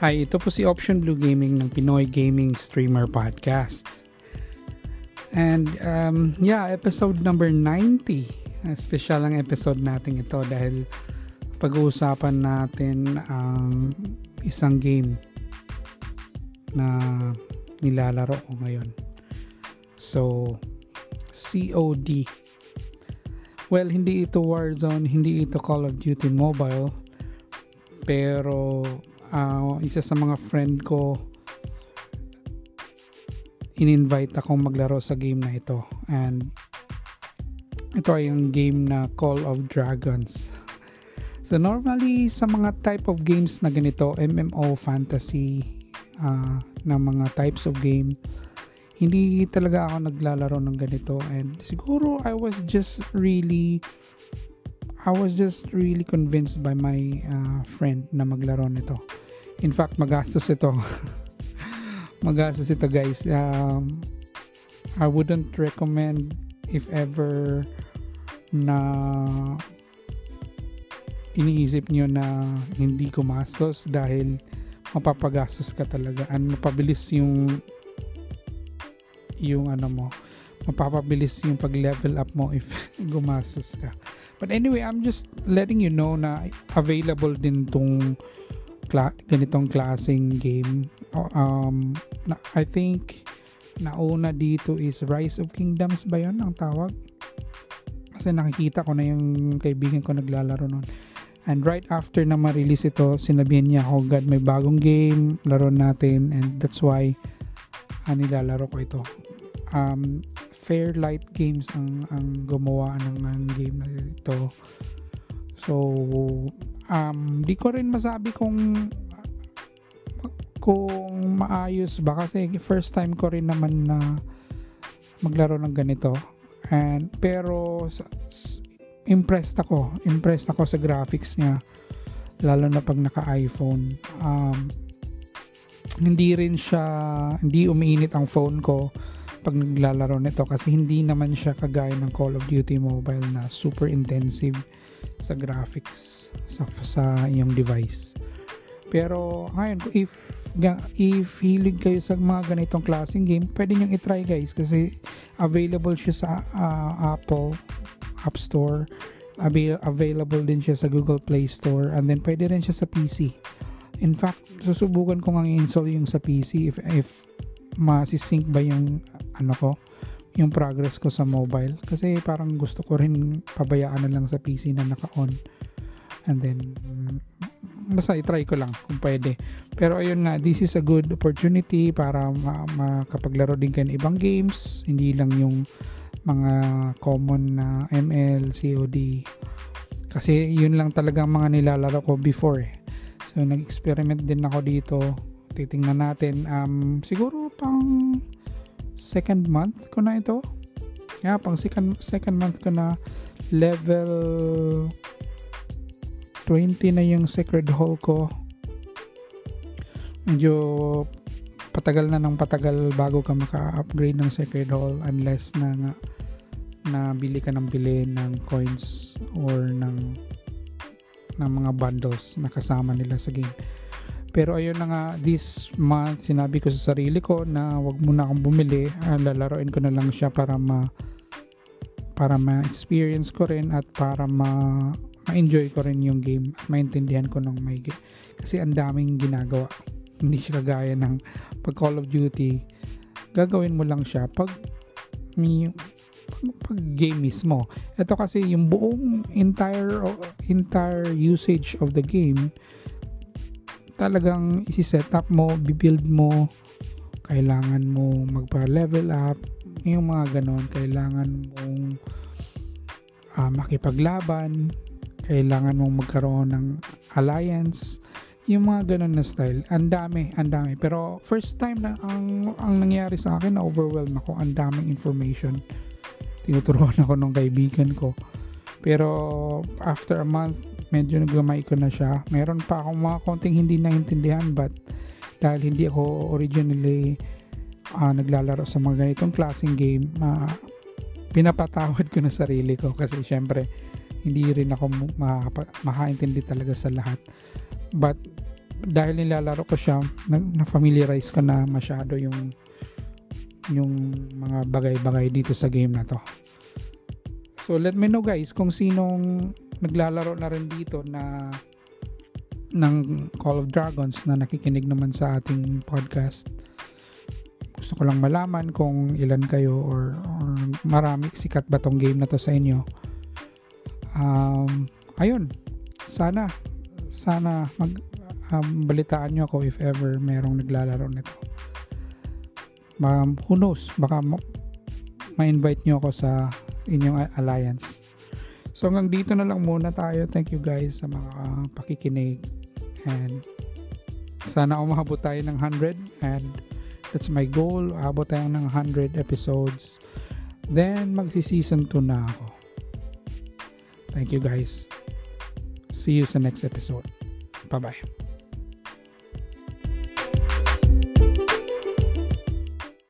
Hi, ito po si Option Blue Gaming ng Pinoy Gaming Streamer Podcast. And um, yeah, episode number 90. Uh, special ang episode natin ito dahil pag-uusapan natin ang isang game na nilalaro ko ngayon. So, COD. Well, hindi ito Warzone, hindi ito Call of Duty Mobile, pero uh, isa sa mga friend ko in-invite akong maglaro sa game na ito. And ito ay yung game na Call of Dragons. So normally sa mga type of games na ganito MMO fantasy uh, na mga types of game hindi talaga ako naglalaro ng ganito. And siguro I was just really I was just really convinced by my uh, friend na maglaro nito. In fact, magastos ito. magastos ito guys. Um, I wouldn't recommend if ever na iniisip nyo na hindi gumastos dahil mapapagastos ka talaga and mapabilis yung yung ano mo mapapabilis yung pag level up mo if gumastos ka But anyway, I'm just letting you know na available din tong kla- ganitong klaseng game. Um, na, I think nauna dito is Rise of Kingdoms ba yon ang tawag? Kasi nakikita ko na yung kaibigan ko naglalaro nun. And right after na ma-release ito, sinabihan niya ako, God, may bagong game, laro natin. And that's why ah, nilalaro ko ito. Um, Fairlight Games ang ang gumawa ng, ng game na ito. So um di ko rin masabi kung kung maayos ba kasi first time ko rin naman na maglaro ng ganito. And pero impressed ako. Impressed ako sa graphics niya lalo na pag naka-iPhone. Um, hindi rin siya hindi umiinit ang phone ko pag naglalaro nito kasi hindi naman siya kagaya ng Call of Duty Mobile na super intensive sa graphics sa, sa iyong device. Pero ngayon, if if hilig kayo sa mga ganitong klaseng game, pwede nyo i-try guys kasi available siya sa uh, Apple App Store, available din siya sa Google Play Store, and then pwede rin siya sa PC. In fact, susubukan ko nga i-install yung sa PC if, if masisync ba yung ano ko yung progress ko sa mobile. Kasi parang gusto ko rin pabayaan na lang sa PC na naka-on. And then basta i-try ko lang kung pwede. Pero ayun nga this is a good opportunity para ma- makapaglaro din kayo ng ibang games. Hindi lang yung mga common na ML, COD kasi yun lang talaga mga nilalaro ko before eh. so nag-experiment din ako dito. Titingnan natin. Um, siguro pang second month ko na ito. Yeah, pang second, second month ko na level 20 na yung Sacred Hall ko. Medyo patagal na ng patagal bago ka maka-upgrade ng Sacred Hall unless na nga na bili ka ng bili ng coins or ng ng mga bundles na kasama nila sa game. Pero ayun na nga, this month, sinabi ko sa sarili ko na wag muna akong bumili. Uh, lalaroin ko na lang siya para ma para ma-experience ko rin at para ma ma-enjoy ko rin yung game at maintindihan ko ng may kasi ang daming ginagawa. Hindi siya kagaya ng pag Call of Duty. Gagawin mo lang siya pag may pag game mismo. Ito kasi yung buong entire entire usage of the game talagang isi-set up mo, bibuild mo, kailangan mo magpa-level up, yung mga ganon, kailangan mong uh, makipaglaban, kailangan mong magkaroon ng alliance, yung mga ganon na style. Ang dami, ang dami. Pero first time na ang, ang nangyari sa akin, na overwhelm ako, ang daming information. Tinuturuan ako ng kaibigan ko. Pero after a month, medyo naglamay ko na siya. Meron pa akong mga konting hindi naintindihan but dahil hindi ako originally uh, naglalaro sa mga ganitong klaseng game, uh, pinapatawad ko na sarili ko kasi syempre hindi rin ako makaintindi talaga sa lahat. But dahil nilalaro ko siya, na, na-familiarize ka na masyado yung yung mga bagay-bagay dito sa game na to. So let me know guys kung sinong naglalaro na rin dito na ng Call of Dragons na nakikinig naman sa ating podcast. Gusto ko lang malaman kung ilan kayo or, or marami sikat ba tong game na to sa inyo. Um, ayun, sana sana mag um, balitaan nyo ako if ever merong naglalaro nito. Um, who knows, baka ma-invite nyo ako sa inyong alliance. So hanggang dito na lang muna tayo. Thank you guys sa mga pakikinig. And sana umabot tayo ng 100 and that's my goal. Abot tayo ng 100 episodes. Then magsi-season 2 na ako. Thank you guys. See you sa next episode. Bye-bye.